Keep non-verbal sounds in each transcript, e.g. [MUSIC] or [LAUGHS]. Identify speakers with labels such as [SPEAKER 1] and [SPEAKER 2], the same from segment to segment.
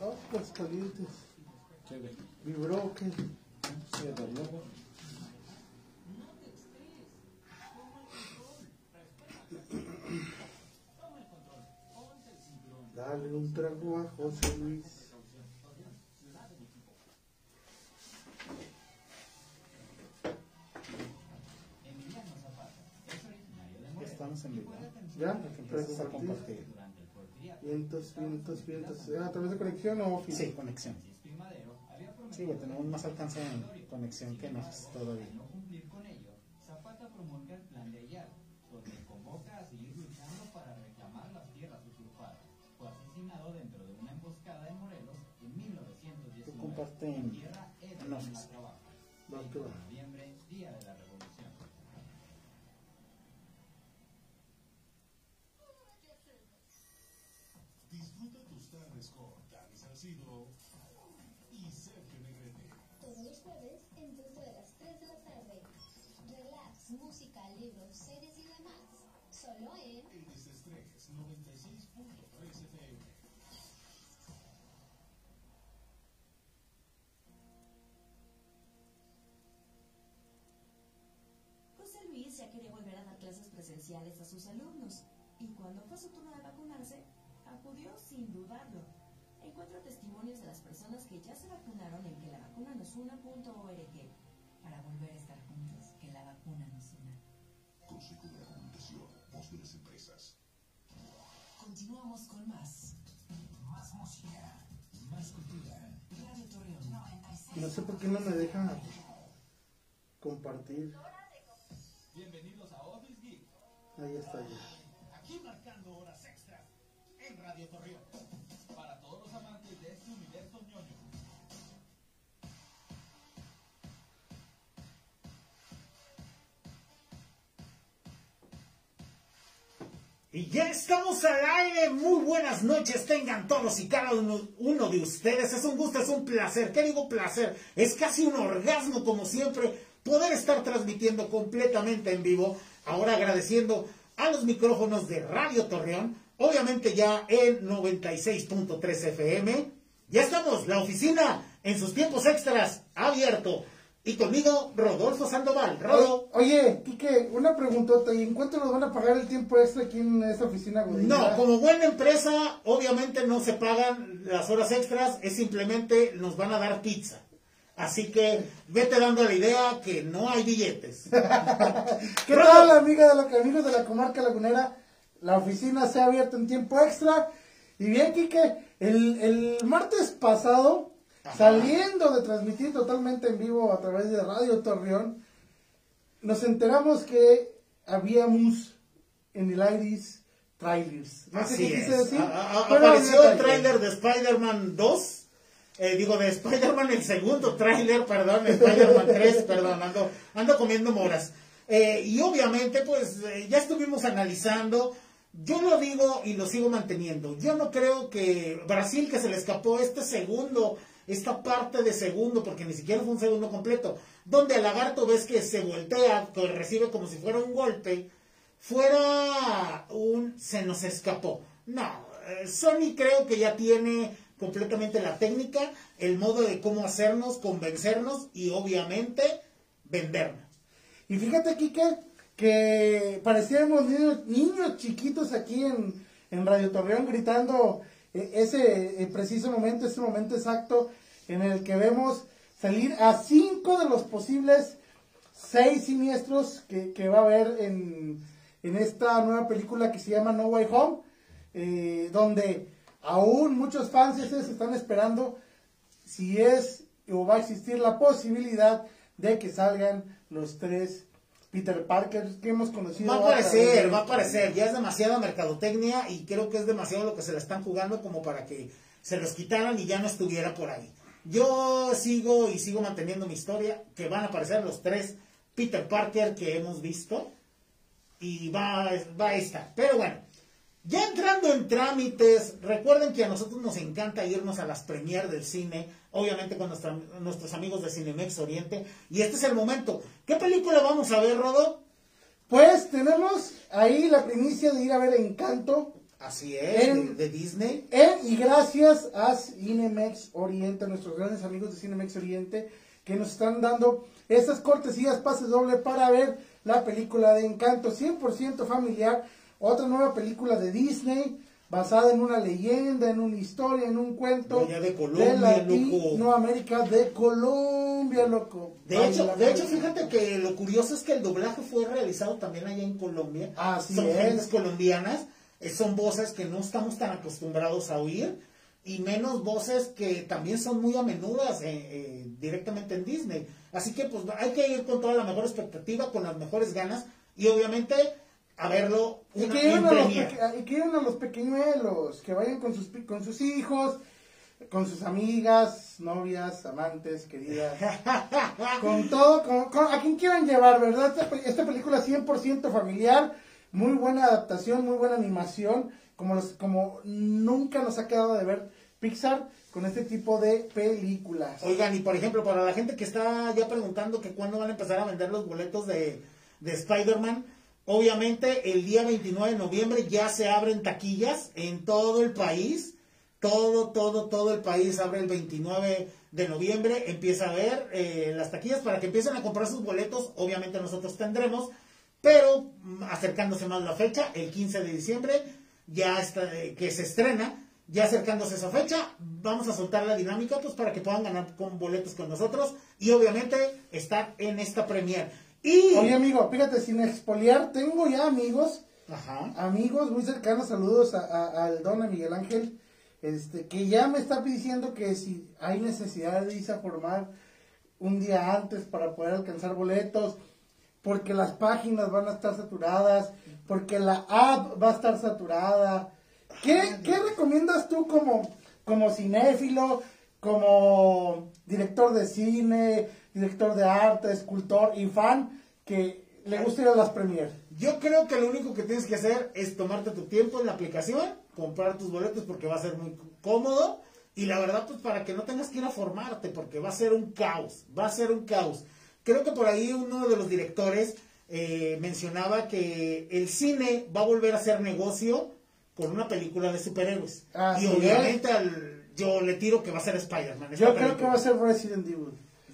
[SPEAKER 1] Los calientes. Mi broque.
[SPEAKER 2] Luego.
[SPEAKER 1] Dale un trago a José Luis.
[SPEAKER 2] Estamos en vivo.
[SPEAKER 1] ¿Ya?
[SPEAKER 2] Empieces a compartir.
[SPEAKER 1] Vientos, vientos, vientos. ¿A través de conexión o?
[SPEAKER 2] Sí, conexión. Sí, güey, tenemos más alcance en conexión que nosotros todavía.
[SPEAKER 3] Tardes con Dani Salcido y Sergio Negrete.
[SPEAKER 4] Todos los jueves en punto de las 3 de la tarde. Relax, música, libros, series y demás. Solo en
[SPEAKER 3] El Desestrés 96.3 FM.
[SPEAKER 5] José Luis ya quería volver a dar clases presenciales a sus alumnos y cuando fue su turno de vacunarse, acudió sin dudarlo. Encuentra testimonios de las personas que ya se vacunaron en que la vacuna nos una.org para volver a estar juntos, que la vacuna nos una.
[SPEAKER 3] Consejo de la Comunicación, voz de las empresas.
[SPEAKER 6] Continuamos con más. Más música. Más cultura. Radio Torreón. 96.
[SPEAKER 1] No sé por qué no me dejan compartir.
[SPEAKER 7] Bienvenidos a Office Geek.
[SPEAKER 1] Ahí está ya.
[SPEAKER 3] Aquí marcando horas extras en Radio Torreón.
[SPEAKER 7] Para todos los amantes de este universo ñoño.
[SPEAKER 2] Y ya estamos al aire. Muy buenas noches. Tengan todos y cada uno, uno de ustedes. Es un gusto, es un placer. ¿Qué digo placer? Es casi un orgasmo, como siempre, poder estar transmitiendo completamente en vivo. Ahora agradeciendo a los micrófonos de Radio Torreón. Obviamente ya en 96.3 FM. Ya estamos, la oficina en sus tiempos extras abierto. Y conmigo, Rodolfo Sandoval. Rodo.
[SPEAKER 1] Oye, Quique, una preguntota. ¿Y en cuánto nos van a pagar el tiempo extra aquí en esta oficina? güey?
[SPEAKER 2] No, como buena empresa, obviamente no se pagan las horas extras, es simplemente nos van a dar pizza. Así que vete dando la idea que no hay billetes. [LAUGHS]
[SPEAKER 1] ¿Qué tal, amiga de los amigos de la comarca lagunera? La oficina se ha abierto en tiempo extra. Y bien, Quique, el, el martes pasado,
[SPEAKER 2] Ajá.
[SPEAKER 1] saliendo de transmitir totalmente en vivo a través de Radio Torreón, nos enteramos que habíamos en el Iris trailers. No sé
[SPEAKER 2] Así
[SPEAKER 1] qué quise decir.
[SPEAKER 2] A- a-
[SPEAKER 1] pero
[SPEAKER 2] apareció el tráiler de Spider-Man 2. eh, digo, de Spider-Man el segundo tráiler, perdón, Spider-Man [LAUGHS] 3, perdón, ando, ando comiendo moras. Eh, y obviamente, pues, eh, ya estuvimos analizando. Yo lo digo y lo sigo manteniendo. Yo no creo que Brasil, que se le escapó este segundo, esta parte de segundo, porque ni siquiera fue un segundo completo, donde el lagarto ves que se voltea, que recibe como si fuera un golpe, fuera un se nos escapó. No, eh, Sony creo que ya tiene completamente la técnica, el modo de cómo hacernos, convencernos y obviamente vendernos.
[SPEAKER 1] Y fíjate, Kike, que parecíamos niños, chiquitos aquí en, en Radio Torreón gritando eh, ese eh, preciso momento, ese momento exacto en el que vemos salir a cinco de los posibles seis siniestros que, que va a haber en, en esta nueva película que se llama No Way Home, eh, donde aún muchos fans están esperando si es o va a existir la posibilidad de que salgan los tres Peter Parker que hemos conocido.
[SPEAKER 2] Va a aparecer,
[SPEAKER 1] de-
[SPEAKER 2] va a aparecer. Ya es demasiada mercadotecnia y creo que es demasiado lo que se la están jugando como para que se los quitaran y ya no estuviera por ahí. Yo sigo y sigo manteniendo mi historia que van a aparecer los tres Peter Parker que hemos visto y va, va a estar. Pero bueno, ya entrando en trámites, recuerden que a nosotros nos encanta irnos a las premiers del cine, obviamente con nuestra- nuestros amigos de Cinemex Oriente, y este es el momento. ¿Qué película vamos a ver, Rodo?
[SPEAKER 1] Pues tenemos ahí la primicia de ir a ver Encanto
[SPEAKER 2] Así es,
[SPEAKER 1] En-
[SPEAKER 2] de, de Disney.
[SPEAKER 1] En- y gracias a Cinemex Oriente, a nuestros grandes amigos de Cinemex Oriente, que nos están dando esas cortesías, pase doble para ver la película de Encanto, 100% familiar, otra nueva película de Disney, basada en una leyenda, en una historia, en un cuento.
[SPEAKER 2] De allá de Colombia, loco.
[SPEAKER 1] No, América de Colombia, loco.
[SPEAKER 2] De hecho, de hecho, fíjate que lo curioso es que el doblaje fue realizado también allá en Colombia.
[SPEAKER 1] Así
[SPEAKER 2] son
[SPEAKER 1] es.
[SPEAKER 2] gentes colombianas, eh, son voces que no estamos tan acostumbrados a oír y menos voces que también son muy a menudas eh, eh, directamente en Disney. Así que pues hay que ir con toda la mejor expectativa, con las mejores ganas y obviamente a verlo
[SPEAKER 1] Y que,
[SPEAKER 2] en
[SPEAKER 1] a los y que a los pequeñuelos, que vayan con sus, con sus hijos, con sus amigas, novias, amantes, queridas, [LAUGHS] con todo, con, con- a quien quieran llevar, ¿verdad? Esta, esta película 100% familiar, muy buena adaptación, muy buena animación, como, los, como nunca nos ha quedado de ver Pixar con este tipo de películas.
[SPEAKER 2] Oigan, y por ejemplo, para la gente que está ya preguntando que cuándo van a empezar a vender los boletos de, de Spider-Man, obviamente el día 29 de noviembre ya se abren taquillas en todo el país. Todo, todo, todo el país abre el 29 de noviembre. Empieza a ver eh, las taquillas para que empiecen a comprar sus boletos. Obviamente nosotros tendremos, pero mm, acercándose más la fecha, el 15 de diciembre, ya está, eh, que se estrena, ya acercándose esa fecha, vamos a soltar la dinámica pues para que puedan ganar con boletos con nosotros y obviamente estar en esta premier. Y
[SPEAKER 1] Oye amigo, fíjate, sin expoliar, tengo ya amigos
[SPEAKER 2] Ajá.
[SPEAKER 1] amigos muy cercanos, saludos a- a- al don a Miguel Ángel, este, que ya me está diciendo que si hay necesidad de irse a formar un día antes para poder alcanzar boletos, porque las páginas van a estar saturadas, porque la app va a estar saturada. ¿Qué, qué recomiendas tú como, como cinéfilo, como director de cine, director de arte, escultor y fan que le gusta ir a las premiers?
[SPEAKER 2] Yo creo que lo único que tienes que hacer es tomarte tu tiempo en la aplicación, comprar tus boletos porque va a ser muy cómodo y la verdad pues para que no tengas que ir a formarte porque va a ser un caos, va a ser un caos. Creo que por ahí uno de los directores eh, mencionaba que el cine va a volver a ser negocio con una película de superhéroes.
[SPEAKER 1] Así
[SPEAKER 2] y obviamente al- yo le tiro que va a ser Spider-Man.
[SPEAKER 1] Yo creo que va a ser Resident Evil.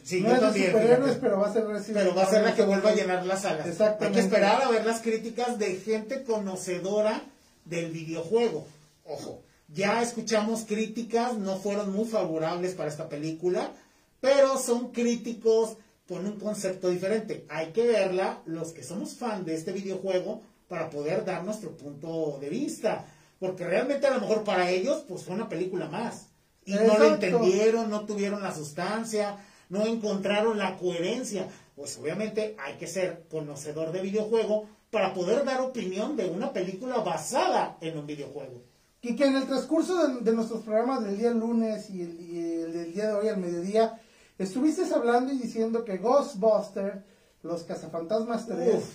[SPEAKER 2] Sí,
[SPEAKER 1] no
[SPEAKER 2] yo
[SPEAKER 1] es
[SPEAKER 2] también,
[SPEAKER 1] superhéroes, pero va a ser Resident
[SPEAKER 2] Pero va a ser la que vuelva a llenar las salas.
[SPEAKER 1] Exactamente.
[SPEAKER 2] Hay que esperar a ver las críticas de gente conocedora del videojuego. Ojo, ya escuchamos críticas, no fueron muy favorables para esta película, pero son críticos con un concepto diferente. Hay que verla los que somos fan de este videojuego para poder dar nuestro punto de vista. Porque realmente a lo mejor para ellos pues fue una película más. Y no lo entendieron, no tuvieron la sustancia, no encontraron la coherencia. Pues obviamente hay que ser conocedor de videojuego para poder dar opinión de una película basada en un videojuego.
[SPEAKER 1] Y que en el transcurso de, de nuestros programas del día lunes y el, y el del día de hoy al mediodía, estuviste hablando y diciendo que Ghostbusters, los cazafantasmas 3,
[SPEAKER 2] Uf,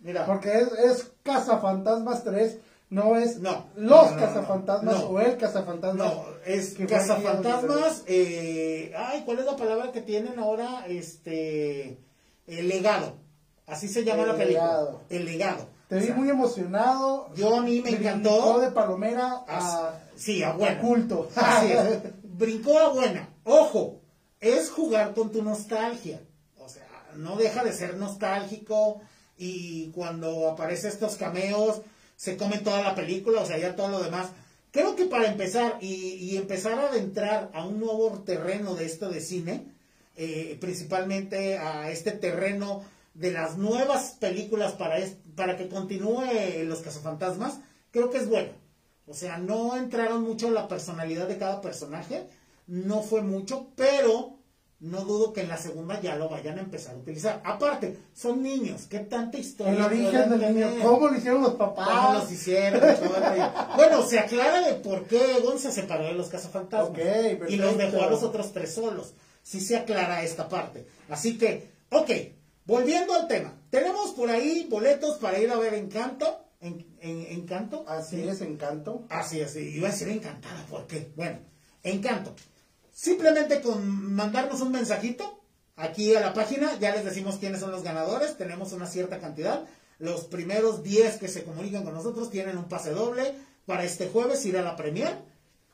[SPEAKER 2] mira,
[SPEAKER 1] porque es, es cazafantasmas 3, no es
[SPEAKER 2] No,
[SPEAKER 1] los
[SPEAKER 2] no, no, no,
[SPEAKER 1] cazafantasmas o el cazafantasmas.
[SPEAKER 2] no, es
[SPEAKER 1] que
[SPEAKER 2] Cazafantasmas, eh, ay, ¿cuál es la palabra que tienen ahora? Este, el legado. Así se llama
[SPEAKER 1] El
[SPEAKER 2] la película.
[SPEAKER 1] legado.
[SPEAKER 2] El legado.
[SPEAKER 1] Te
[SPEAKER 2] O
[SPEAKER 1] vi muy emocionado.
[SPEAKER 2] yo a mí me
[SPEAKER 1] brincó
[SPEAKER 2] encantó.
[SPEAKER 1] de palomera a,
[SPEAKER 2] sí, a buena.
[SPEAKER 1] a culto. [LAUGHS]
[SPEAKER 2] Así es. Brincó a buena. Ojo, es jugar con tu nostalgia. O sea, no deja de ser nostálgico. Y cuando aparecen estos cameos, se comen toda la película, o sea, ya todo lo demás. Creo que para empezar y, empezar a adentrar a un nuevo terreno de esto de cine, eh, principalmente a este terreno de las nuevas películas para, para que continúe Los Cazafantasmas, creo que es bueno. O sea, no entraron mucho la personalidad de cada personaje, no fue mucho, pero no dudo que en la segunda ya lo vayan a empezar a utilizar. Aparte, son niños, ¿qué tanta historia?
[SPEAKER 1] El origen del niño? ¿cómo lo hicieron los
[SPEAKER 2] ¿Cómo
[SPEAKER 1] papás?
[SPEAKER 2] los hicieron? [LAUGHS] bueno, se aclara de por qué Egon se separó de los cazafantasmas y los dejó a los otros tres solos. Sí se aclara esta parte. Así que, ok, volviendo al tema. Tenemos por ahí boletos para ir a ver Encanto. En, en- Encanto.
[SPEAKER 1] Así
[SPEAKER 2] Sí.
[SPEAKER 1] es, encanto.
[SPEAKER 2] Así es, iba a decir encantada, ¿por qué? Bueno, encanto. Simplemente con mandarnos un mensajito aquí a la página, ya les decimos quiénes son los ganadores, tenemos una cierta cantidad. Los primeros 10 que se comunican con nosotros tienen un pase doble para este jueves ir a la premier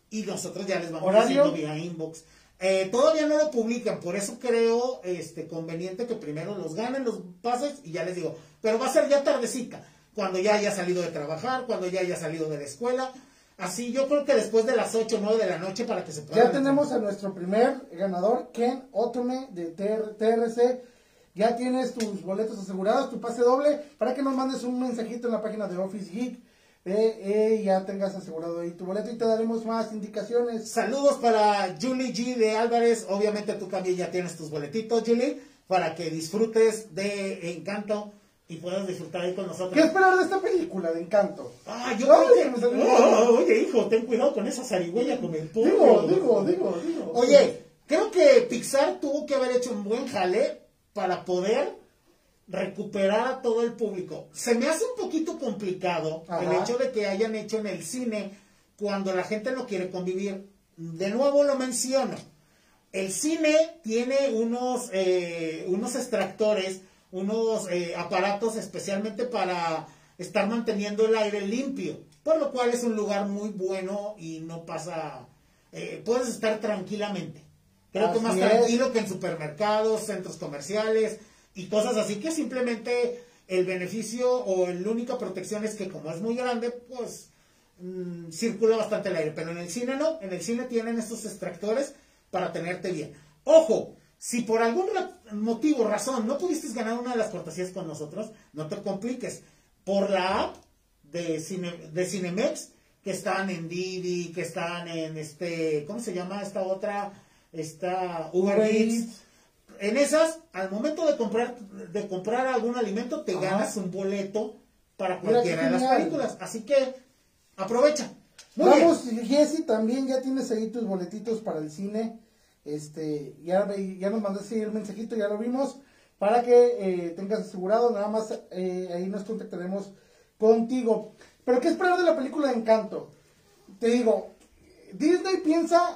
[SPEAKER 2] y nosotros ya les vamos
[SPEAKER 1] ¿Horario?
[SPEAKER 2] diciendo vía inbox. Eh, todavía no lo publican, por eso creo este conveniente que primero los ganen los pases y ya les digo, pero va a ser ya tardecita, cuando ya haya salido de trabajar, cuando ya haya salido de la escuela. Así yo creo que después de las 8 o 9 de la noche para que se puedan
[SPEAKER 1] Ya tenemos a nuestro primer ganador, Ken Otome de TR TRC. Ya tienes tus boletos asegurados, tu pase doble, para que nos mandes un mensajito en la página de Office Geek. eh, eh, ya tengas asegurado ahí tu boleto y te daremos más indicaciones.
[SPEAKER 2] Saludos para Julie G de Álvarez. Obviamente tú también ya tienes tus boletitos, Julie, para que disfrutes de Encanto y puedas disfrutar ahí con nosotros.
[SPEAKER 1] ¿Qué esperar de esta película de Encanto?
[SPEAKER 2] Ah, yo creo que...
[SPEAKER 1] me
[SPEAKER 2] Oh, oye, hijo, ten cuidado con esa zarigüeya con el pollo.
[SPEAKER 1] Digo, digo, digo, digo.
[SPEAKER 2] Oye, creo que Pixar tuvo que haber hecho un buen jale para poder recuperar a todo el público. Se me hace un poquito complicado
[SPEAKER 1] Ajá.
[SPEAKER 2] el hecho de que hayan hecho en el cine cuando la gente no quiere convivir. De nuevo lo menciono. El cine tiene unos, eh, unos extractores, unos eh, aparatos especialmente para estar manteniendo el aire limpio, por lo cual es un lugar muy bueno y no pasa, eh, puedes estar tranquilamente. Creo que
[SPEAKER 1] Así
[SPEAKER 2] más
[SPEAKER 1] es.
[SPEAKER 2] tranquilo que en supermercados, centros comerciales y cosas así que simplemente el beneficio o la única protección es que como es muy grande, pues mm, circula bastante el aire. Pero en el cine no, en el cine tienen estos extractores para tenerte bien. Ojo, si por algún motivo, razón, no pudiste ganar una de las cortesías con nosotros, no te compliques. Por la app de, Cine- de Cinemex, que están en Didi, que están en este, ¿cómo se llama esta otra? Esta Uber Eats. En esas, al momento de comprar, de comprar algún alimento, te
[SPEAKER 1] Ajá.
[SPEAKER 2] ganas un boleto para cualquiera de las películas. Así que aprovecha. Muy.
[SPEAKER 1] Vamos, Jessy, también ya tienes ahí tus boletitos para el cine. Este, ya, ya nos mandaste el mensajito, ya lo vimos. Para que eh, tengas asegurado, nada más eh, ahí nos contactaremos contigo. Pero, ¿qué esperar de la película de Encanto? Te digo, Disney piensa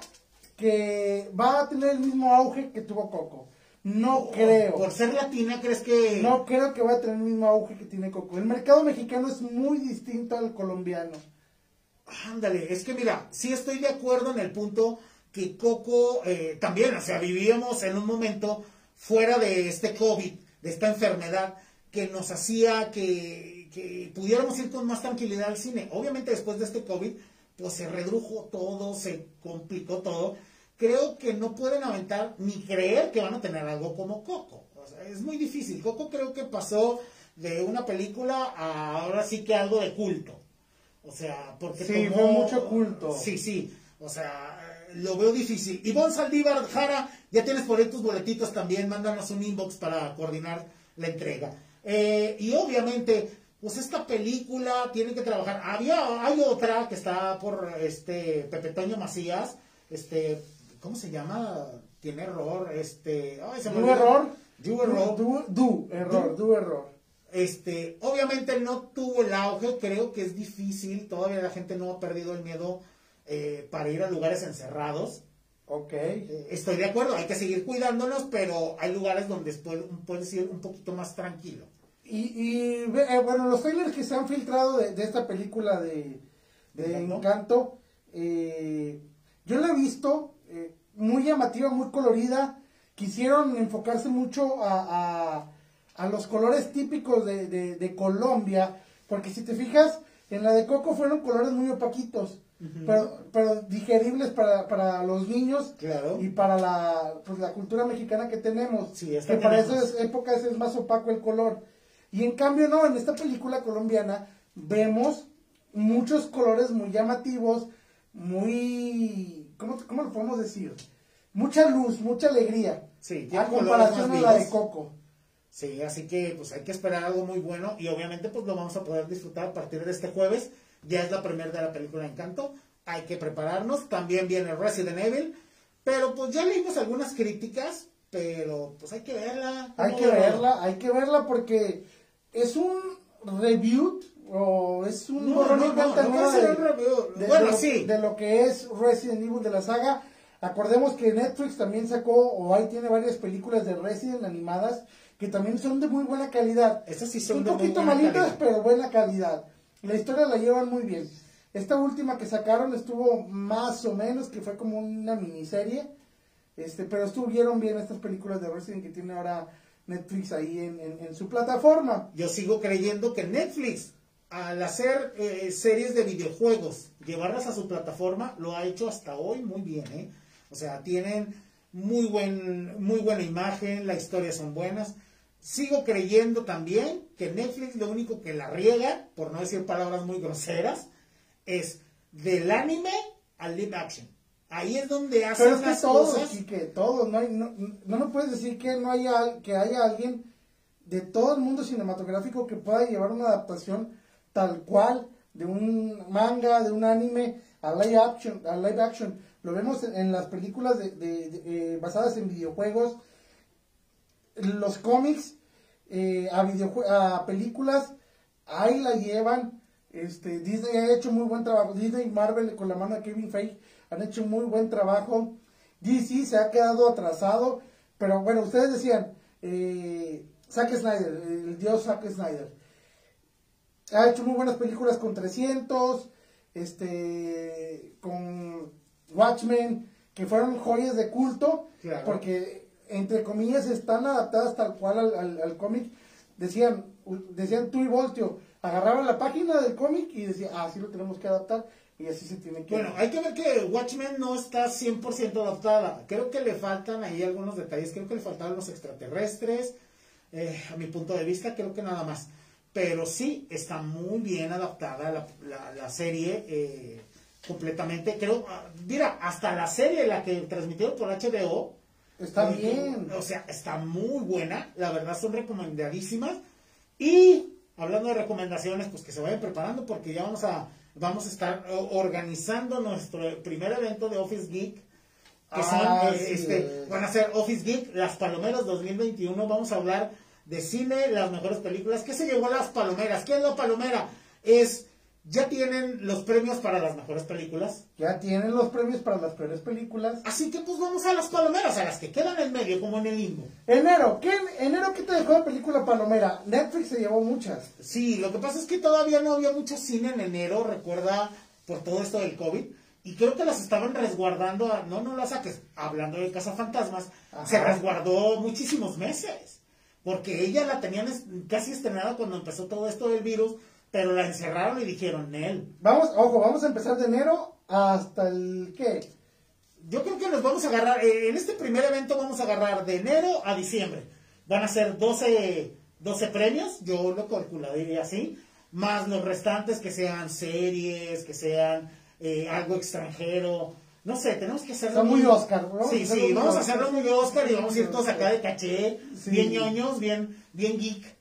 [SPEAKER 1] que va a tener el mismo auge que tuvo Coco. No creo.
[SPEAKER 2] Por ser latina, ¿crees que.?
[SPEAKER 1] No creo que va a tener el mismo auge que tiene Coco. El mercado mexicano es muy distinto al colombiano.
[SPEAKER 2] Ándale, es que mira, sí estoy de acuerdo en el punto que Coco eh, también, o sea, vivíamos en un momento fuera de este COVID, de esta enfermedad, que nos hacía que, que pudiéramos ir con más tranquilidad al cine. Obviamente después de este COVID, pues se redujo todo, se complicó todo. Creo que no pueden aventar ni creer que van a tener algo como Coco. O sea, es muy difícil. Coco creo que pasó de una película a ahora sí que algo de culto. O sea, porque
[SPEAKER 1] Sí,
[SPEAKER 2] tomó-
[SPEAKER 1] fue mucho culto.
[SPEAKER 2] Sí, sí. O sea, lo veo difícil. Ivonne Saldívar Jara, ya tienes por ahí tus boletitos también. Mándanos un inbox para coordinar la entrega. Eh, y obviamente, pues esta película tiene que trabajar. Había, hay otra que está por este Pepe Toño Macías. Este, ¿cómo se llama? Tiene error. Este, ay, se me
[SPEAKER 1] ¿Du
[SPEAKER 2] olvidó.
[SPEAKER 1] error?
[SPEAKER 2] Du error.
[SPEAKER 1] Du, du error, du error.
[SPEAKER 2] Este, obviamente no tuvo el auge, creo que es difícil, todavía la gente no ha perdido el miedo eh, para ir a lugares encerrados.
[SPEAKER 1] Ok.
[SPEAKER 2] Eh, estoy de acuerdo, hay que seguir cuidándonos, pero hay lugares donde puede- puedes ir un poquito más tranquilo.
[SPEAKER 1] Y, y, eh, bueno, los trailers que se han filtrado de, de esta película de, de
[SPEAKER 2] ¿De Encanto?
[SPEAKER 1] Eh, yo la he visto eh, muy llamativa, muy colorida. Quisieron enfocarse mucho a, a- a los colores típicos de, de- de Colombia, porque si te fijas, en la de Coco fueron colores muy opaquitos, pero, pero digeribles para, para los niños
[SPEAKER 2] Claro.
[SPEAKER 1] y para la, pues, la cultura mexicana que tenemos.
[SPEAKER 2] Sí,
[SPEAKER 1] que para esas épocas es más opaco el color. Y en cambio, no, en esta película colombiana vemos muchos colores muy llamativos, muy. ¿Cómo, cómo lo podemos decir? Mucha luz, mucha alegría.
[SPEAKER 2] Sí,
[SPEAKER 1] a comparación a la de. Coco.
[SPEAKER 2] Sí, así que pues hay que esperar algo muy bueno y obviamente pues lo vamos a poder disfrutar a partir de este jueves. Ya es la primera de la película Encanto. Hay que prepararnos. También viene Resident Evil. Pero pues ya leímos algunas críticas, pero pues hay que verla.
[SPEAKER 1] Hay que verla, hay que verla porque es un review o es un
[SPEAKER 2] No, no, no,
[SPEAKER 1] de- de-
[SPEAKER 2] Bueno,
[SPEAKER 1] de
[SPEAKER 2] sí.
[SPEAKER 1] de lo que es Resident Evil de la saga. Acordemos que Netflix también sacó, o ahí tiene varias películas de Resident animadas que también son de muy buena calidad.
[SPEAKER 2] Esas sí son
[SPEAKER 1] un
[SPEAKER 2] de muy
[SPEAKER 1] poquito malitas,
[SPEAKER 2] calidad.
[SPEAKER 1] pero buena calidad. La historia la llevan muy bien. Esta última que sacaron estuvo más o menos, que fue como una miniserie. Este, pero estuvieron bien estas películas de Resident que tiene ahora Netflix ahí en, en- su plataforma.
[SPEAKER 2] Yo sigo creyendo que Netflix, al hacer eh, series de videojuegos, llevarlas a su plataforma, lo ha hecho hasta hoy muy bien, ¿eh? O sea, tienen muy, buen, muy buena imagen, las historias son buenas. Sigo creyendo también que Netflix lo único que la riega, por no decir palabras muy groseras, es del anime al live action. Ahí es donde hacen
[SPEAKER 1] Pero es que
[SPEAKER 2] las
[SPEAKER 1] todos,
[SPEAKER 2] cosas.
[SPEAKER 1] Quique, todos, no, hay, no, no me puedes decir que no haya, que haya alguien de todo el mundo cinematográfico que pueda llevar una adaptación tal cual de un manga, de un anime a live action. A live action. Lo vemos en, en las películas de, de- de- eh, basadas en videojuegos, los cómics eh, a, a películas, ahí la llevan. Este, Disney ha hecho muy buen trabajo. Disney y Marvel con la mano de Kevin Feige han hecho muy buen trabajo. DC se ha quedado atrasado, pero bueno, ustedes decían, eh, Zack Snyder, el dios Zack Snyder, ha hecho muy buenas películas con 300, este, con Watchmen, que fueron joyas de culto,
[SPEAKER 2] Claro.
[SPEAKER 1] porque entre comillas están adaptadas tal cual al, al- al cómic. Decían, decían tú y Voltio, agarraban la página del cómic y decían, ah, así lo tenemos que adaptar y así se tiene que
[SPEAKER 2] Bueno, hay que ver que Watchmen no está 100% adaptada. Creo que le faltan ahí algunos detalles. Creo que le faltaban los extraterrestres. eh, a mi punto de vista, creo que nada más. Pero sí está muy bien adaptada la, la- la serie eh, completamente. Creo, ah, mira, hasta la serie, la que transmitieron por HBO.
[SPEAKER 1] Está bien.
[SPEAKER 2] O sea, está muy buena. La verdad son recomendadísimas. Y hablando de recomendaciones, pues que se vayan preparando porque ya vamos a vamos a estar organizando nuestro primer evento de Office Geek. Que son,
[SPEAKER 1] Ah,
[SPEAKER 2] eh,
[SPEAKER 1] sí
[SPEAKER 2] este,
[SPEAKER 1] es.
[SPEAKER 2] van a ser Office Geek, las Palomeras 2021. Vamos a hablar de cine, las mejores películas. ¿Qué se llevó a las Palomeras? ¿Qué es la Palomera? Es, ya tienen los premios para las mejores películas.
[SPEAKER 1] Ya tienen los premios para las peores películas.
[SPEAKER 2] Así que pues vamos a las Palomeras, a las que quedan en medio, como en el limbo.
[SPEAKER 1] Enero, ¿qué, enero, ¿qué te dejó de película Palomera? Netflix se llevó muchas.
[SPEAKER 2] Sí, lo que pasa es que todavía no había mucho cine en enero, recuerda, por todo esto del COVID. Y creo que las estaban resguardando, a- no, no las saques, hablando de Cazafantasmas,
[SPEAKER 1] Ajá.
[SPEAKER 2] se resguardó muchísimos meses. Porque ella la tenían casi estrenada cuando empezó todo esto del virus, pero la encerraron y dijeron, Nel.
[SPEAKER 1] Vamos, ojo, vamos a empezar de enero hasta el, ¿qué?
[SPEAKER 2] Yo creo que nos vamos a agarrar, eh, en este primer evento vamos a agarrar de enero a diciembre. Van a ser 12, 12 premios, yo lo calcularía así, más los restantes que sean series, que sean eh, algo extranjero. No sé, tenemos que hacerlo
[SPEAKER 1] Está muy Oscar, ¿no?
[SPEAKER 2] Sí, sí, vamos a hacerlo muy Oscar y vamos a ir todos acá de caché,
[SPEAKER 1] Sí.
[SPEAKER 2] bien ñoños, bien, bien geek.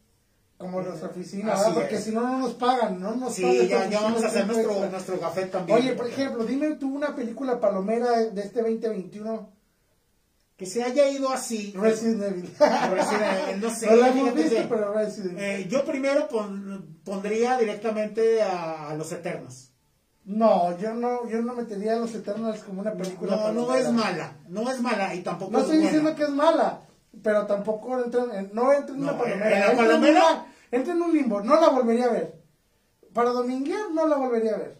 [SPEAKER 1] Como nuestra oficina,
[SPEAKER 2] Así
[SPEAKER 1] ¿verdad? Porque si no, no nos pagan, no nos
[SPEAKER 2] Sí,
[SPEAKER 1] pagan
[SPEAKER 2] ya, ya vamos a hacer nuestro,
[SPEAKER 1] extra.
[SPEAKER 2] nuestro café también.
[SPEAKER 1] Oye, por ejemplo, dime tú una película palomera de este 2021.
[SPEAKER 2] Que se haya ido así.
[SPEAKER 1] Resident Evil. [LAUGHS]
[SPEAKER 2] No sé,
[SPEAKER 1] No la hemos visto, pero Resident Evil.
[SPEAKER 2] Eh, yo primero pon- pondría directamente a, a Los Eternos.
[SPEAKER 1] No, yo no, yo no metería a Los Eternals como una película
[SPEAKER 2] No, no
[SPEAKER 1] palomera.
[SPEAKER 2] es mala, no es mala y tampoco
[SPEAKER 1] No
[SPEAKER 2] es
[SPEAKER 1] estoy
[SPEAKER 2] buena.
[SPEAKER 1] diciendo que es mala, pero tampoco entra en, no entra en
[SPEAKER 2] No,
[SPEAKER 1] una palomera.
[SPEAKER 2] en la palomera-
[SPEAKER 1] En una- entra en un limbo, no la volvería a ver. Para dominguear no la volvería a ver.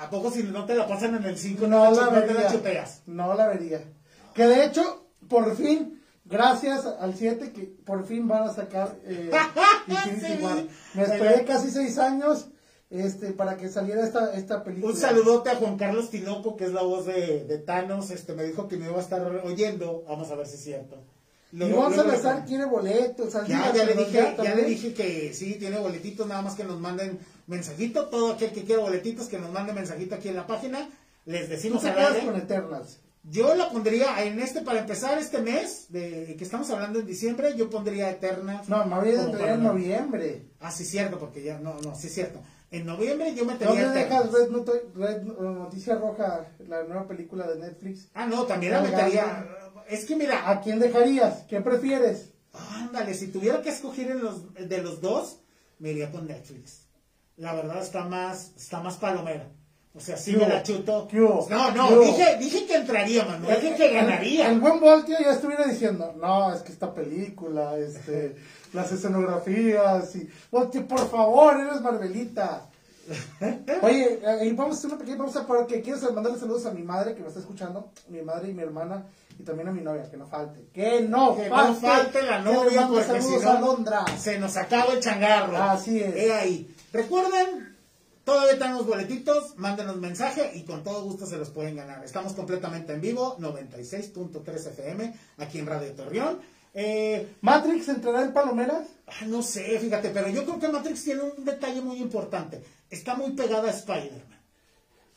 [SPEAKER 2] ¿A poco si no te la pasan en el 5
[SPEAKER 1] No
[SPEAKER 2] no,
[SPEAKER 1] la
[SPEAKER 2] no te la
[SPEAKER 1] vería.
[SPEAKER 2] chupeas?
[SPEAKER 1] No la vería. Que de hecho, por fin, gracias al 7, que por fin van a sacar eh, [LAUGHS]
[SPEAKER 2] Sí.
[SPEAKER 1] Me esperé casi seis años este, para que saliera esta, esta película.
[SPEAKER 2] Un saludote a Juan Carlos Tinoco, que es la voz de, de Thanos. Este me dijo que me iba a estar oyendo. Vamos a ver si es cierto. Luego-
[SPEAKER 1] Ivonne
[SPEAKER 2] luego-
[SPEAKER 1] Salazar quiere boletos.
[SPEAKER 2] Ya, le
[SPEAKER 1] perdón,
[SPEAKER 2] dije, ya le
[SPEAKER 1] también.
[SPEAKER 2] dije que sí, tiene boletitos, nada más que nos manden mensajito. Todo aquel que quiera boletitos, que nos mande mensajito aquí en la página. Les
[SPEAKER 1] Tú
[SPEAKER 2] decimos
[SPEAKER 1] te quedas
[SPEAKER 2] aire.
[SPEAKER 1] con Eternals.
[SPEAKER 2] Yo la pondría en este, para empezar este mes, de que estamos hablando en diciembre, yo pondría Eterna.
[SPEAKER 1] No, me
[SPEAKER 2] como
[SPEAKER 1] de en noviembre.
[SPEAKER 2] Ah, sí, cierto, porque ya, no, no, sí, cierto. En noviembre yo metería
[SPEAKER 1] ¿Dónde
[SPEAKER 2] Eternals.
[SPEAKER 1] dejas Red, Red Noticia Roja, la nueva película de Netflix?
[SPEAKER 2] Ah, no, también la metería. Es que mira,
[SPEAKER 1] ¿A quién dejarías? ¿Qué prefieres?
[SPEAKER 2] ándale, si tuviera que escoger en los, de los dos, me iría con Netflix. La verdad está más, está más palomera. O sea, sí
[SPEAKER 1] ¿Qué
[SPEAKER 2] me la chuto. No, no, dije, dije que entraría, Manuel. Dije que ganaría.
[SPEAKER 1] El, el buen Voltio ya estuviera diciendo, no, es que esta película, este, [LAUGHS] las escenografías y... Voltio, por favor, eres Marvelita. [LAUGHS] Oye, eh, vamos a hacer una pequeña pausa porque quiero mandarle saludos a mi madre que me está escuchando, mi madre y mi hermana, y también a mi novia, que no falte. Que no
[SPEAKER 2] Que
[SPEAKER 1] falte.
[SPEAKER 2] no falte la novia porque si no se nos acaba el changarro.
[SPEAKER 1] Así es.
[SPEAKER 2] He ahí. Recuerden, todavía tenemos boletitos, mándenos mensaje y con todo gusto se los pueden ganar. Estamos completamente en vivo, 96.3 FM, aquí en Radio Torreón. Eh,
[SPEAKER 1] Matrix entrará en Palomeras.
[SPEAKER 2] ah, no sé, fíjate, pero yo creo que Matrix tiene un detalle muy importante. Está muy pegada a Spider-Man.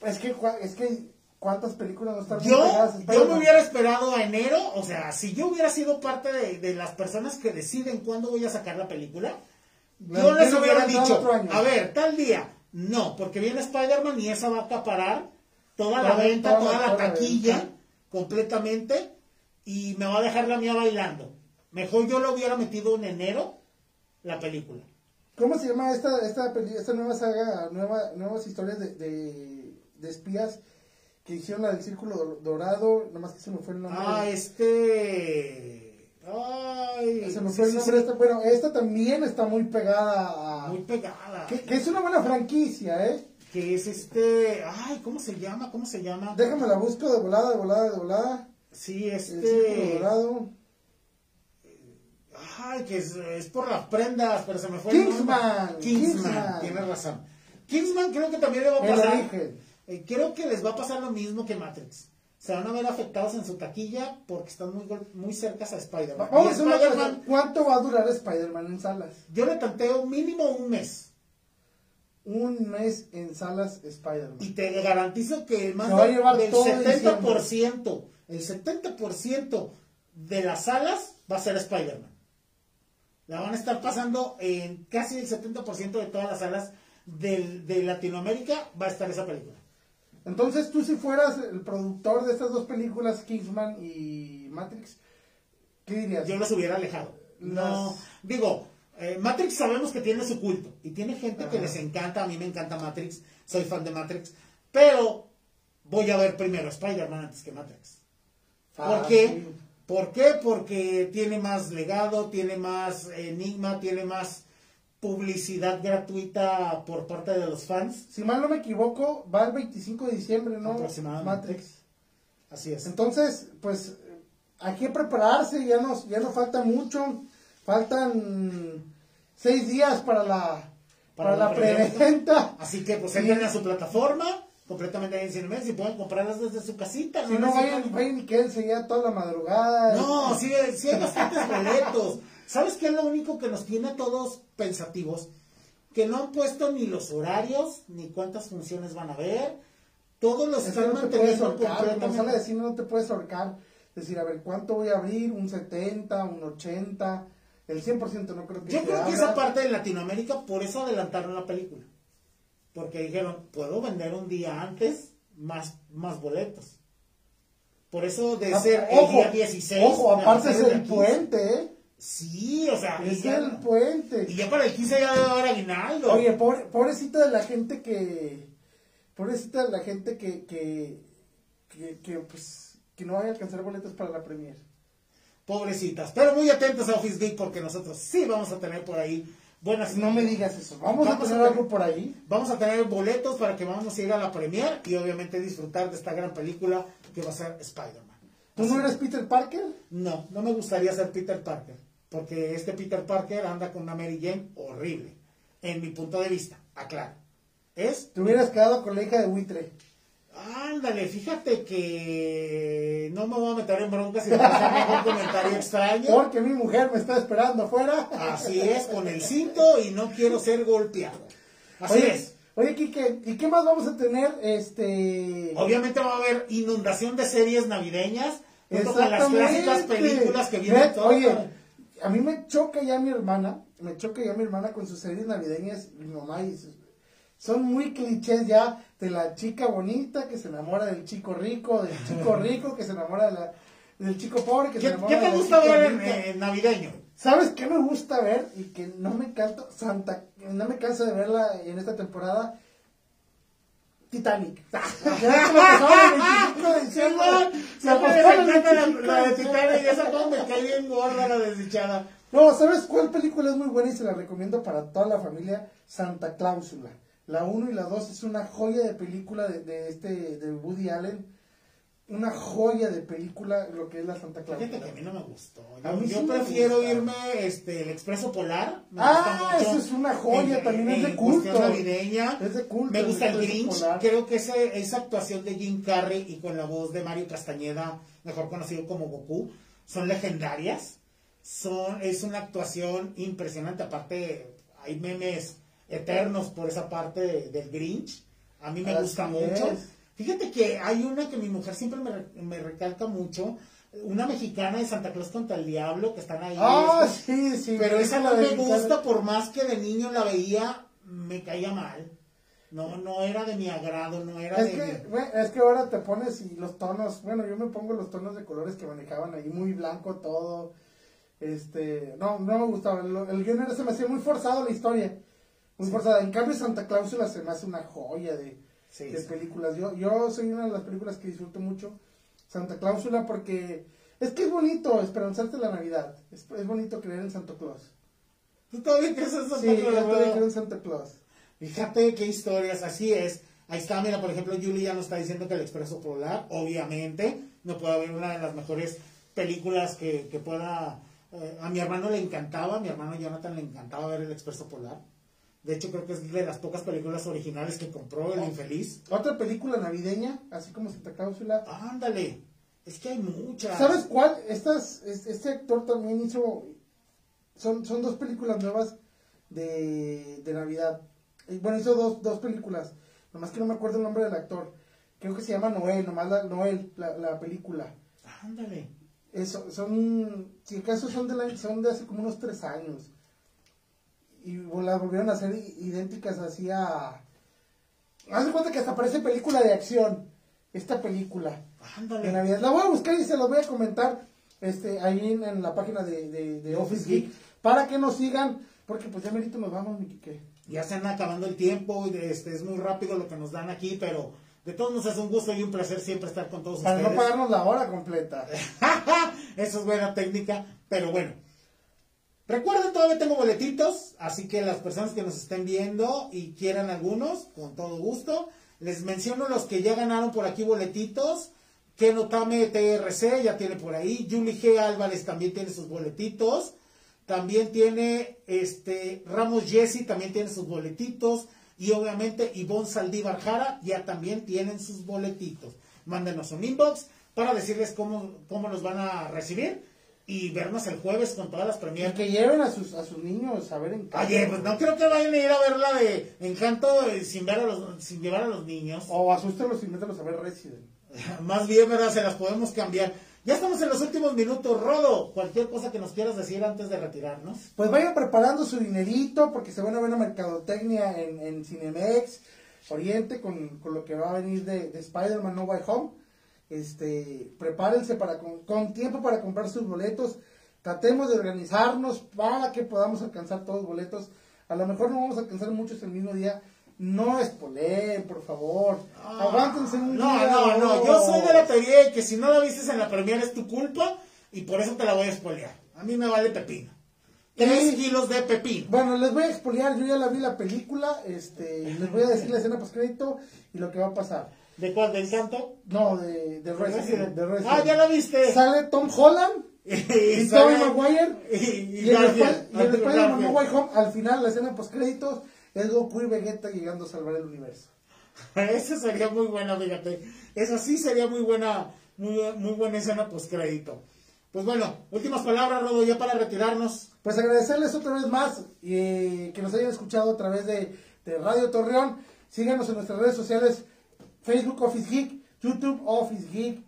[SPEAKER 1] Es que, es que, ¿cuántas películas no están
[SPEAKER 2] Yo,
[SPEAKER 1] pegadas
[SPEAKER 2] yo me hubiera esperado a enero, o sea, si yo hubiera sido parte de, de las personas que deciden cuándo voy a sacar la película,
[SPEAKER 1] La
[SPEAKER 2] yo les hubiera dicho, a ver, tal día, no, porque viene Spider-Man y esa va a acaparar toda la venta,
[SPEAKER 1] toda la-
[SPEAKER 2] taquilla,
[SPEAKER 1] venta.
[SPEAKER 2] completamente, y me va a dejar la mía bailando. Mejor yo lo hubiera metido en enero, la película.
[SPEAKER 1] ¿Cómo se llama esta, esta, esta nueva saga, nueva, nuevas historias de, de, de espías que hicieron la del Círculo Dor- Dorado? Nomás que se me fue el nombre.
[SPEAKER 2] Ah, este... Ay,
[SPEAKER 1] se me
[SPEAKER 2] sí,
[SPEAKER 1] fue el nombre.
[SPEAKER 2] sí,
[SPEAKER 1] Esta, bueno, esta también está muy pegada a...
[SPEAKER 2] muy pegada.
[SPEAKER 1] Que, que es una buena franquicia, ¿eh?
[SPEAKER 2] que es este, ay, ¿cómo se llama? ¿Cómo se llama?
[SPEAKER 1] Déjame la busco de volada, de volada, de volada.
[SPEAKER 2] Sí,
[SPEAKER 1] El Círculo
[SPEAKER 2] este,
[SPEAKER 1] Dorado.
[SPEAKER 2] ay, que es, es por las prendas, pero se me fue
[SPEAKER 1] Kingsman,
[SPEAKER 2] el nombre. Kingsman,
[SPEAKER 1] Kingsman.
[SPEAKER 2] tienes razón. Kingsman creo que también le va a
[SPEAKER 1] El
[SPEAKER 2] pasar,
[SPEAKER 1] origen.
[SPEAKER 2] Eh, creo que les va a pasar lo mismo que Matrix. Se van a ver afectados en su taquilla porque están muy, muy cercas a Spider-Man.
[SPEAKER 1] Vamos a ¿Cuánto va a durar Spider-Man en salas?
[SPEAKER 2] yo le tanteo mínimo un mes.
[SPEAKER 1] Un mes en salas Spider-Man.
[SPEAKER 2] Y te garantizo que más
[SPEAKER 1] Se va a
[SPEAKER 2] de-
[SPEAKER 1] llevar
[SPEAKER 2] del
[SPEAKER 1] todo
[SPEAKER 2] 70%, el 70% de las salas va a ser Spider-Man. La van a estar pasando en casi el 70% de todas las salas del- de Latinoamérica, va a estar esa película.
[SPEAKER 1] Entonces, tú si fueras el productor de estas dos películas, Kingsman y Matrix, ¿qué dirías?
[SPEAKER 2] Yo los hubiera alejado. No, digo, eh, Matrix sabemos que tiene su culto y tiene gente que les encanta, a mí me encanta Matrix, soy fan de Matrix, pero voy a ver primero Spider-Man antes que Matrix. ¿Por
[SPEAKER 1] Ah,
[SPEAKER 2] qué?
[SPEAKER 1] sí.
[SPEAKER 2] ¿Por qué? Porque tiene más legado, tiene más enigma, tiene más publicidad gratuita por parte de los fans.
[SPEAKER 1] Si mal no me equivoco, va el 25 de diciembre, ¿no?
[SPEAKER 2] Aproximadamente.
[SPEAKER 1] Matrix.
[SPEAKER 2] Así es.
[SPEAKER 1] Entonces, pues, hay que prepararse, ya nos, ya nos falta mucho. Faltan seis días para la, para,
[SPEAKER 2] Para
[SPEAKER 1] la
[SPEAKER 2] la preventa. Así que pues
[SPEAKER 1] Sí.
[SPEAKER 2] entren a su plataforma, completamente ahí en Cinemex y pueden comprarlas desde su casita.
[SPEAKER 1] Si no,
[SPEAKER 2] necesitan-
[SPEAKER 1] vayan, vayan y quédense ya toda la madrugada.
[SPEAKER 2] No, sí, sí hay bastantes boletos. ¿Sabes qué es lo único que nos tiene a todos pensativos? Que no han puesto ni los horarios, ni cuántas funciones van a ver. Todos los están
[SPEAKER 1] no
[SPEAKER 2] manteniendo
[SPEAKER 1] ahorcar, como sale de cine no te puedes ahorcar. Decir, a ver, ¿cuánto voy a abrir? ¿Un 70? ¿Un 80? El 100% no creo que
[SPEAKER 2] Yo creo que esa parte de Latinoamérica, por eso adelantaron la película. Porque dijeron, puedo vender un día antes más, más boletos. Por eso de
[SPEAKER 1] Ah,
[SPEAKER 2] ser el día 16.
[SPEAKER 1] Ojo, aparte es el
[SPEAKER 2] a 15.
[SPEAKER 1] puente, ¿eh?
[SPEAKER 2] Sí, o sea, y
[SPEAKER 1] Es
[SPEAKER 2] ya,
[SPEAKER 1] el puente.
[SPEAKER 2] y ya para el 15 ya debe haber aguinaldo.
[SPEAKER 1] Oye, pobre, pobrecita de la gente que. Pobrecita de la gente que. que, que, que, pues, que no vaya a alcanzar boletos para la premier.
[SPEAKER 2] Pobrecitas. Pero muy atentos a Office Geek porque nosotros sí vamos a tener por ahí buenas.
[SPEAKER 1] No me digas eso. Vamos,
[SPEAKER 2] Vamos
[SPEAKER 1] a
[SPEAKER 2] a
[SPEAKER 1] tener
[SPEAKER 2] tener-
[SPEAKER 1] algo por ahí.
[SPEAKER 2] Vamos a tener boletos para que vamos a ir a la premier y obviamente disfrutar de esta gran película que va a ser Spider-Man.
[SPEAKER 1] ¿Tú no eres Peter Parker?
[SPEAKER 2] No, no me gustaría ser Peter Parker, porque este Peter Parker anda con una Mary Jane horrible, en mi punto de vista, aclaro. Es,
[SPEAKER 1] Te hubieras quedado con la hija de Buitre.
[SPEAKER 2] ándale, fíjate que no me voy a meter en broncas si me ningún [LAUGHS] comentario extraño.
[SPEAKER 1] Porque mi mujer me está esperando afuera.
[SPEAKER 2] Así es, con el cinto y no quiero ser golpeado. Así
[SPEAKER 1] oye,
[SPEAKER 2] es.
[SPEAKER 1] Oye, Kike, ¿y qué más vamos a tener? Este.
[SPEAKER 2] Obviamente va a haber inundación de series navideñas, junto con las clásicas películas que vienen.
[SPEAKER 1] Oye, a mí me choca ya mi hermana, me choca ya mi hermana con sus series navideñas, mi mamá y sus- son muy clichés ya de la chica bonita que se enamora del chico rico, del chico [LAUGHS] rico que se enamora de la- del chico pobre que se
[SPEAKER 2] ¿Qué,
[SPEAKER 1] enamora
[SPEAKER 2] qué
[SPEAKER 1] de
[SPEAKER 2] te
[SPEAKER 1] la
[SPEAKER 2] gusta ver en navideño?
[SPEAKER 1] ¿Sabes qué me gusta ver y que no me canto Santa, no me canso de verla en esta temporada? Titanic. [LAUGHS] Ya que lo pasaron el 25 de diciembre.
[SPEAKER 2] Se
[SPEAKER 1] La el
[SPEAKER 2] encanta la,
[SPEAKER 1] 25
[SPEAKER 2] la de. Titanic, esa como me cae bien gorda la desdichada.
[SPEAKER 1] No, ¿sabes cuál película es muy buena y se la recomiendo para toda la familia? Santa Cláusula. La 1 y la 2 es una joya de película de, de este de Woody Allen. Una joya de película lo que es la Santa Claus.
[SPEAKER 2] Fíjate que a mí no me gustó.
[SPEAKER 1] A
[SPEAKER 2] Yo,
[SPEAKER 1] mí
[SPEAKER 2] yo
[SPEAKER 1] sí me
[SPEAKER 2] prefiero
[SPEAKER 1] gusta.
[SPEAKER 2] irme este, el Expreso Polar. Me
[SPEAKER 1] Ah,
[SPEAKER 2] gusta mucho.
[SPEAKER 1] eso es una joya, también es de culto.
[SPEAKER 2] navideña.
[SPEAKER 1] Es de culto,
[SPEAKER 2] Me gusta el Grinch.
[SPEAKER 1] Polar.
[SPEAKER 2] Creo que ese- esa actuación de Jim Carrey y con la voz de Mario Castañeda, mejor conocido como Goku, son legendarias. Son, es una actuación impresionante. Aparte, hay memes eternos por esa parte de- del Grinch. A mí me gusta mucho.
[SPEAKER 1] es.
[SPEAKER 2] Fíjate que hay una que mi mujer siempre me, me recalca mucho. Una mexicana de Santa Claus contra el Diablo, que están ahí.
[SPEAKER 1] Ah,
[SPEAKER 2] este,
[SPEAKER 1] sí, sí.
[SPEAKER 2] pero esa no
[SPEAKER 1] la
[SPEAKER 2] me gusta, por más que de niño la veía, me caía mal. No, no era de mi agrado, no era
[SPEAKER 1] Es
[SPEAKER 2] de
[SPEAKER 1] que,
[SPEAKER 2] mi-
[SPEAKER 1] güey, es que ahora te pones y los tonos, bueno, yo me pongo los tonos de colores que manejaban ahí, muy blanco todo. Este, no, no me gustaba. El, el guion se me hacía muy forzado la historia. Muy forzada. En cambio, Santa Cláusula se me hace una joya de,
[SPEAKER 2] Sí,
[SPEAKER 1] de
[SPEAKER 2] sí.
[SPEAKER 1] películas. Yo, yo soy una de las películas que disfruto mucho. Santa Cláusula porque es que es bonito esperanzarte la Navidad. Es, es bonito creer en Santa Claus.
[SPEAKER 2] ¿Tú todavía crees en Santa
[SPEAKER 1] Sí, yo
[SPEAKER 2] Claus,
[SPEAKER 1] todavía
[SPEAKER 2] verdad?
[SPEAKER 1] creo en Santa Claus.
[SPEAKER 2] Fíjate qué historias, así es. Ahí está, mira, por ejemplo, Julie ya nos está diciendo que el Expreso Polar, obviamente, no puede haber una de las mejores películas que, que pueda... eh, a mi hermano le encantaba, a mi hermano Jonathan le encantaba ver el Expreso Polar. De hecho, creo que es de las pocas películas originales que compró El Infeliz.
[SPEAKER 1] Otra película navideña, así como Santa Cláusula.
[SPEAKER 2] Ándale, es que hay muchas.
[SPEAKER 1] ¿Sabes cuál? Estas, es- este actor también hizo. Son, son dos películas nuevas de, de Navidad. Y Bueno, hizo dos, dos películas. Nomás que no me acuerdo el nombre del actor. Creo que se llama Noel, nomás la, Noel, la, la película.
[SPEAKER 2] Ándale.
[SPEAKER 1] Eso, son, si acaso son de, la- son de hace como unos tres años. Y las volvieron a hacer idénticas así a... Haz de cuenta que hasta parece película de acción. Esta película de
[SPEAKER 2] Ándale.
[SPEAKER 1] Navidad. La voy a buscar y se las voy a comentar este, ahí en, en la página de, de- de Office Geek. Para que nos sigan. Porque pues ya merito nos vamos, mi Quique.
[SPEAKER 2] Ya se anda acabando el tiempo, y este, es muy rápido lo que nos dan aquí, pero de todos nos es un gusto y un placer siempre estar con todos
[SPEAKER 1] Para no
[SPEAKER 2] ustedes.
[SPEAKER 1] pagarnos la hora completa. [LAUGHS]
[SPEAKER 2] Eso es buena técnica, pero bueno. Recuerden, todavía tengo boletitos, así que las personas que nos estén viendo y quieran algunos, con todo gusto, les menciono los que ya ganaron por aquí boletitos. Que Notame TRC ya tiene por ahí. Julie G. Álvarez también tiene sus boletitos. También tiene este Ramos Jesse, también tiene sus boletitos. Y obviamente Ivonne Saldívar Jara ya también tienen sus boletitos. Mándenos un inbox para decirles cómo, cómo los van a recibir y vernos el jueves con todas las premieres.
[SPEAKER 1] que lleven a sus, a sus niños a ver en casa.
[SPEAKER 2] Oye, pues no creo que vayan a ir a ver la de Encanto eh, sin, ver a los, sin llevar a los niños.
[SPEAKER 1] O asústelos y mételos a ver Resident. [LAUGHS]
[SPEAKER 2] Más bien, ¿verdad? Se las podemos cambiar. Ya estamos en los últimos minutos. Rodo, cualquier cosa que nos quieras decir antes de retirarnos.
[SPEAKER 1] Pues vayan preparando su dinerito porque se van a ver una mercadotecnia en, en Cinemex Oriente con, con lo que va a venir de, de Spider-Man No Way Home. Este, prepárense para con, con tiempo para comprar sus boletos. Tratemos de organizarnos para que podamos alcanzar todos los boletos. A lo mejor no vamos a alcanzar muchos el mismo día. No espoleen, por favor. Aguántense un
[SPEAKER 2] No,
[SPEAKER 1] día.
[SPEAKER 2] no, no. Yo soy de la teoría de que si no la vistes en la premiere es tu culpa y por eso te la voy a spoilear. A mí me vale pepino. Tres kilos de pepino.
[SPEAKER 1] Bueno, les voy a expoliar, yo ya la vi la película, este, les voy a decir la escena post crédito y lo que va a pasar.
[SPEAKER 2] ¿De cuál? ¿De Encanto?
[SPEAKER 1] No, de, de Resident. de Resident.
[SPEAKER 2] Ah, ya la viste.
[SPEAKER 1] Sale Tom Holland [LAUGHS]
[SPEAKER 2] y
[SPEAKER 1] y Tobey Maguire [LAUGHS]
[SPEAKER 2] Y,
[SPEAKER 1] y,
[SPEAKER 2] y
[SPEAKER 1] y Spider-Man
[SPEAKER 2] Garfield.
[SPEAKER 1] No Way Home, al final, la escena post créditos, es Goku y Vegeta llegando a salvar el universo. [LAUGHS]
[SPEAKER 2] Esa sería muy buena, fíjate. Esa sí sería muy buena, muy, muy buena escena post crédito. Pues bueno, últimas palabras, Rodo, ya para retirarnos.
[SPEAKER 1] Pues agradecerles otra vez más eh, que nos hayan escuchado a través de, de Radio Torreón. Síganos en nuestras redes sociales, Facebook Office Geek, YouTube Office Geek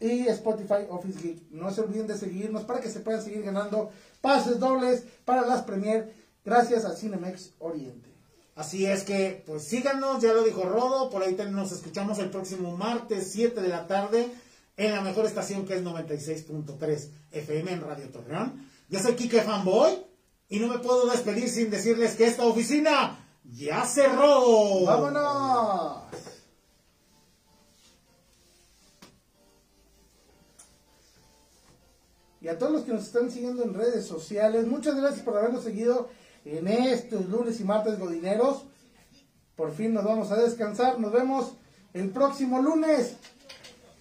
[SPEAKER 1] y Spotify Office Geek. No se olviden de seguirnos para que se puedan seguir ganando pases dobles para las premier gracias a Cinemex Oriente.
[SPEAKER 2] Así es que, pues síganos, ya lo dijo Rodo, por ahí te- nos escuchamos el próximo martes, 7 de la tarde, en la mejor estación que es 96.3 FM en Radio Torreón. Yo soy Kike Fanboy y no me puedo despedir sin decirles que esta oficina ya cerró.
[SPEAKER 1] ¡Vámonos! Y a todos los que nos están siguiendo en redes sociales, muchas gracias por habernos seguido en estos lunes y martes godineros. Por fin nos vamos a descansar. Nos vemos el próximo lunes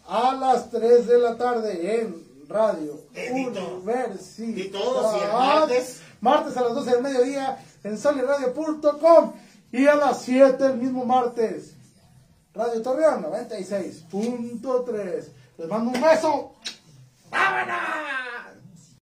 [SPEAKER 1] a las 3 de la tarde en Radio. Universidad.
[SPEAKER 2] Y todos, y el martes.
[SPEAKER 1] Martes a las 12 del mediodía en soliradio.com y a las 7 el mismo martes. Radio Torreón 96.3. Les mando un beso. ¡Vámonos!